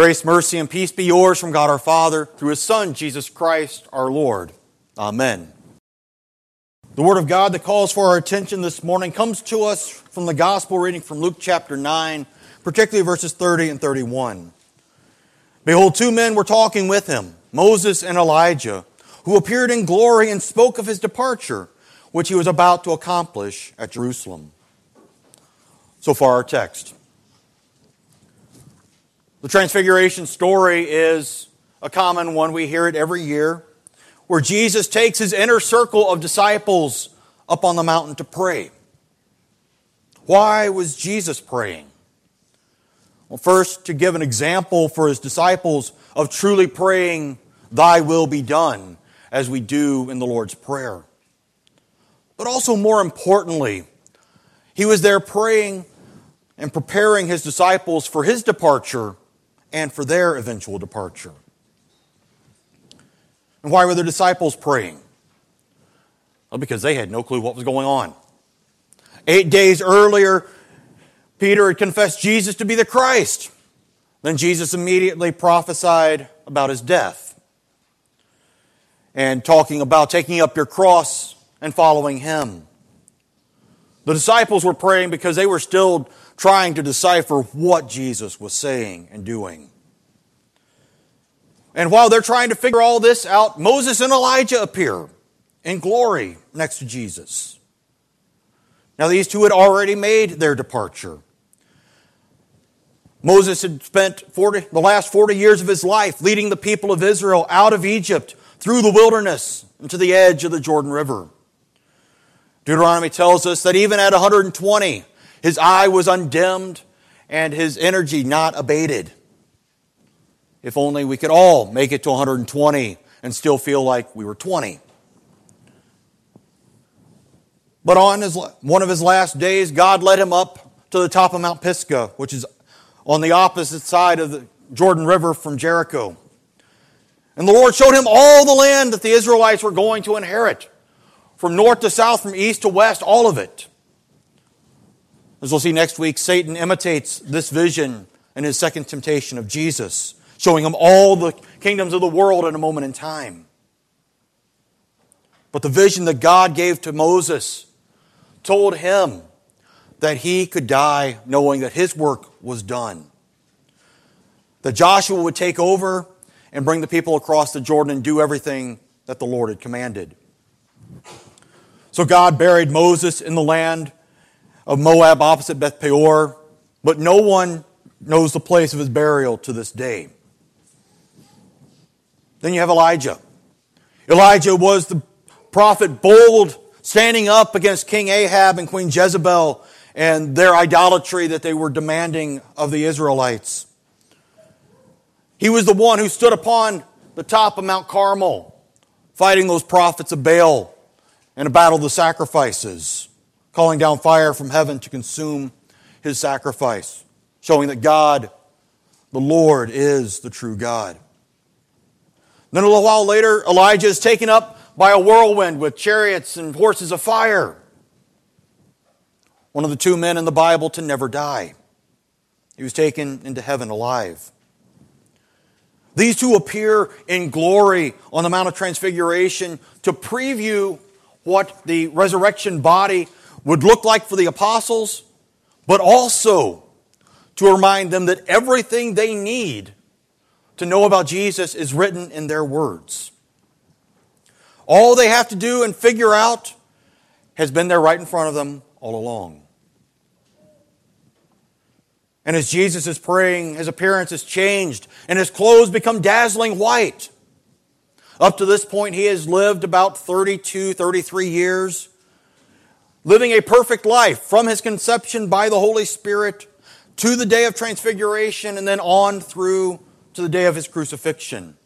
Grace, mercy, and peace be yours from God our Father through his Son, Jesus Christ our Lord. Amen. The Word of God that calls for our attention this morning comes to us from the Gospel reading from Luke chapter 9, particularly verses 30 and 31. Behold, two men were talking with him, Moses and Elijah, who appeared in glory and spoke of his departure, which he was about to accomplish at Jerusalem. So far, our text. The Transfiguration story is a common one. We hear it every year, where Jesus takes his inner circle of disciples up on the mountain to pray. Why was Jesus praying? Well, first, to give an example for his disciples of truly praying, Thy will be done, as we do in the Lord's Prayer. But also, more importantly, he was there praying and preparing his disciples for his departure and for their eventual departure. And why were the disciples praying? Well, because they had no clue what was going on. Eight days earlier, Peter had confessed Jesus to be the Christ. Then Jesus immediately prophesied about his death and talking about taking up your cross and following him. The disciples were praying because they were still trying to decipher what Jesus was saying and doing. And while they're trying to figure all this out, Moses and Elijah appear in glory next to Jesus. Now, these two had already made their departure. Moses had spent 40, the last 40 years of his life leading the people of Israel out of Egypt through the wilderness and to the edge of the Jordan River. Deuteronomy tells us that even at 120, his eye was undimmed and his energy not abated. If only we could all make it to 120 and still feel like we were 20. But on his, one of his last days, God led him up to the top of Mount Pisgah, which is on the opposite side of the Jordan River from Jericho. And the Lord showed him all the land that the Israelites were going to inherit from north to south, from east to west, all of it. As we'll see next week, Satan imitates this vision in his second temptation of Jesus, showing him all the kingdoms of the world in a moment in time. But the vision that God gave to Moses told him that he could die knowing that his work was done. That Joshua would take over and bring the people across the Jordan and do everything that the Lord had commanded. So God buried Moses in the land of Moab opposite Beth Peor, but no one knows the place of his burial to this day. Then you have Elijah. Elijah was the prophet bold, standing up against King Ahab and Queen Jezebel and their idolatry that they were demanding of the Israelites. He was the one who stood upon the top of Mount Carmel, fighting those prophets of Baal in a battle of the sacrifices, calling down fire from heaven to consume his sacrifice, showing that God, the Lord, is the true God. Then a little while later, Elijah is taken up by a whirlwind with chariots and horses of fire. One of the two men in the Bible to never die. He was taken into heaven alive. These two appear in glory on the Mount of Transfiguration to preview what the resurrection body would look like for the apostles, but also to remind them that everything they need to know about Jesus is written in their words. All they have to do and figure out has been there right in front of them all along. And as Jesus is praying, his appearance has changed and his clothes become dazzling white. Up to this point, he has lived about 32, 33 years, living a perfect life from his conception by the Holy Spirit to the day of transfiguration and then on through to the day of his crucifixion.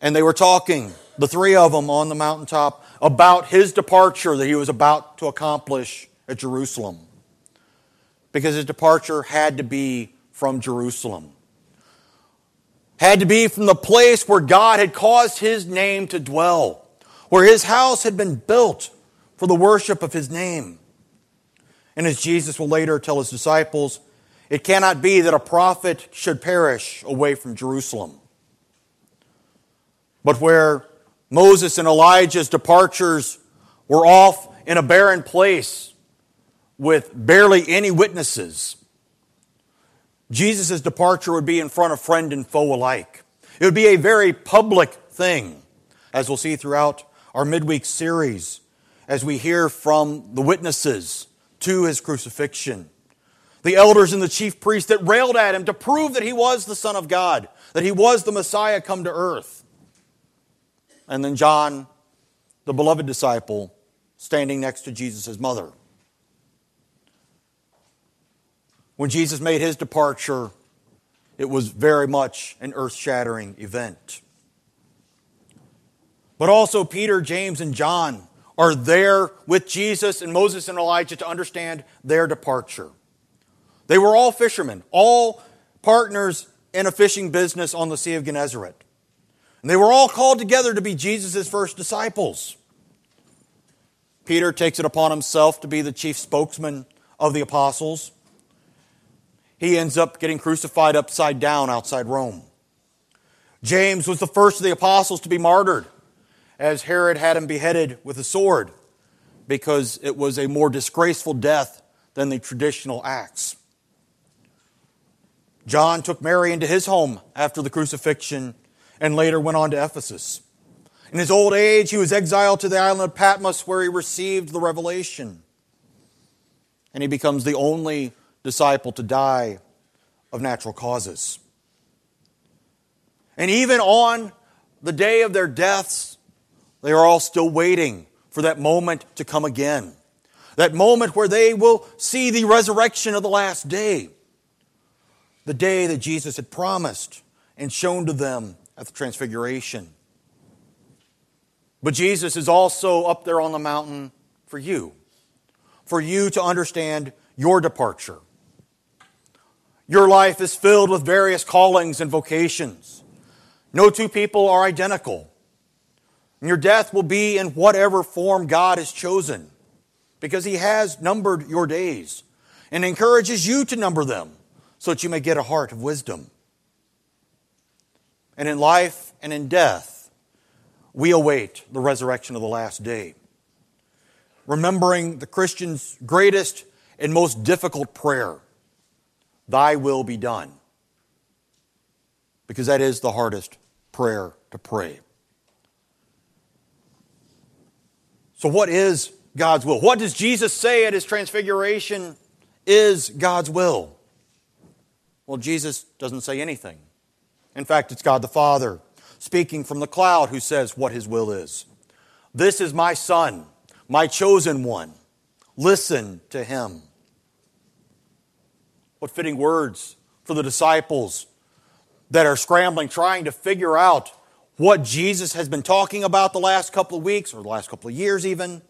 And they were talking, the three of them on the mountaintop, about his departure that he was about to accomplish at Jerusalem. Because his departure had to be from Jerusalem had to be from the place where God had caused his name to dwell, where his house had been built for the worship of his name. And as Jesus will later tell his disciples, It cannot be that a prophet should perish away from Jerusalem. But where Moses and Elijah's departures were off in a barren place with barely any witnesses, Jesus' departure would be in front of friend and foe alike. It would be a very public thing, as we'll see throughout our midweek series, as we hear from the witnesses to his crucifixion. The elders and the chief priests that railed at him to prove that he was the Son of God, that he was the Messiah come to earth. And then John, the beloved disciple, standing next to Jesus' mother. When Jesus made his departure, it was very much an earth shattering event. But also, Peter, James, and John are there with Jesus and Moses and Elijah to understand their departure. They were all fishermen, all partners in a fishing business on the Sea of Gennesaret. And they were all called together to be Jesus' first disciples. Peter takes it upon himself to be the chief spokesman of the apostles. He ends up getting crucified upside down outside Rome. James was the first of the apostles to be martyred, as Herod had him beheaded with a sword, because it was a more disgraceful death than the traditional acts. John took Mary into his home after the crucifixion and later went on to Ephesus. In his old age, he was exiled to the island of Patmos where he received the revelation. And he becomes the only disciple to die of natural causes. And even on the day of their deaths, they are all still waiting for that moment to come again. That moment where they will see the resurrection of the last day. The day that Jesus had promised and shown to them at the Transfiguration. But Jesus is also up there on the mountain for you, for you to understand your departure. Your life is filled with various callings and vocations. No two people are identical. And your death will be in whatever form God has chosen because He has numbered your days and encourages you to number them so that you may get a heart of wisdom. And in life and in death, we await the resurrection of the last day. Remembering the Christian's greatest and most difficult prayer Thy will be done. Because that is the hardest prayer to pray. So, what is God's will? What does Jesus say at his transfiguration is God's will? Well, Jesus doesn't say anything. In fact, it's God the Father speaking from the cloud who says what his will is. This is my Son, my chosen one. Listen to him. What fitting words for the disciples that are scrambling, trying to figure out what Jesus has been talking about the last couple of weeks or the last couple of years, even.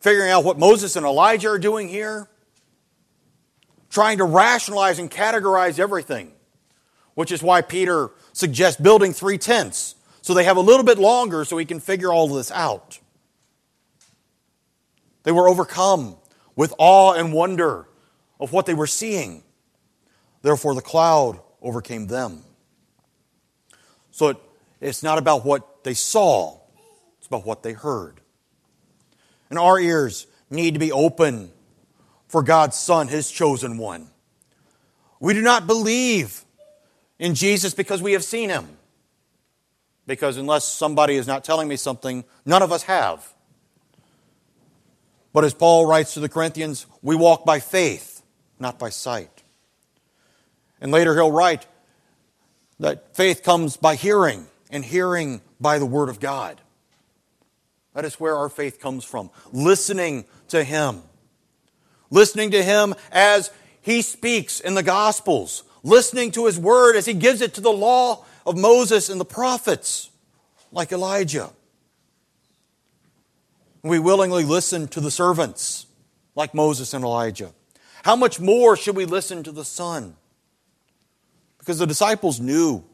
Figuring out what Moses and Elijah are doing here. Trying to rationalize and categorize everything, which is why Peter suggests building three tents so they have a little bit longer so he can figure all this out. They were overcome with awe and wonder of what they were seeing. Therefore, the cloud overcame them. So it, it's not about what they saw, it's about what they heard. And our ears need to be open for God's Son, His chosen one. We do not believe in Jesus because we have seen Him. Because unless somebody is not telling me something, none of us have. But as Paul writes to the Corinthians, we walk by faith not by sight. And later he'll write that faith comes by hearing, and hearing by the Word of God. That is where our faith comes from. Listening to Him. Listening to Him as He speaks in the Gospels. Listening to His Word as He gives it to the law of Moses and the prophets, like Elijah. We willingly listen to the servants, like Moses and Elijah. How much more should we listen to the Son? Because the disciples knew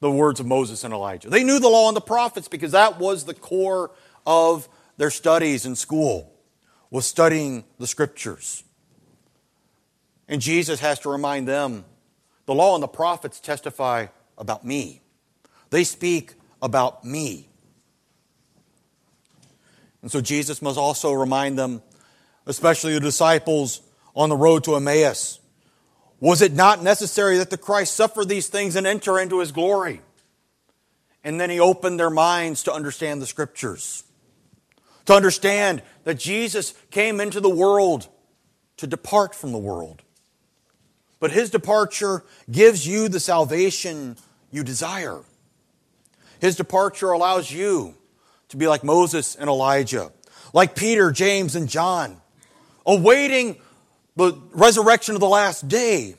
the words of Moses and Elijah. They knew the law and the prophets because that was the core of their studies in school, was studying the scriptures. And Jesus has to remind them the law and the prophets testify about me, they speak about me. And so Jesus must also remind them, especially the disciples on the road to Emmaus, was it not necessary that the Christ suffer these things and enter into his glory? And then he opened their minds to understand the scriptures, to understand that Jesus came into the world to depart from the world. But his departure gives you the salvation you desire. His departure allows you to be like Moses and Elijah, like Peter, James, and John, awaiting the resurrection of the last day,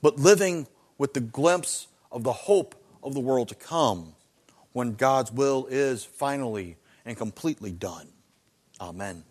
but living with the glimpse of the hope of the world to come when God's will is finally and completely done. Amen.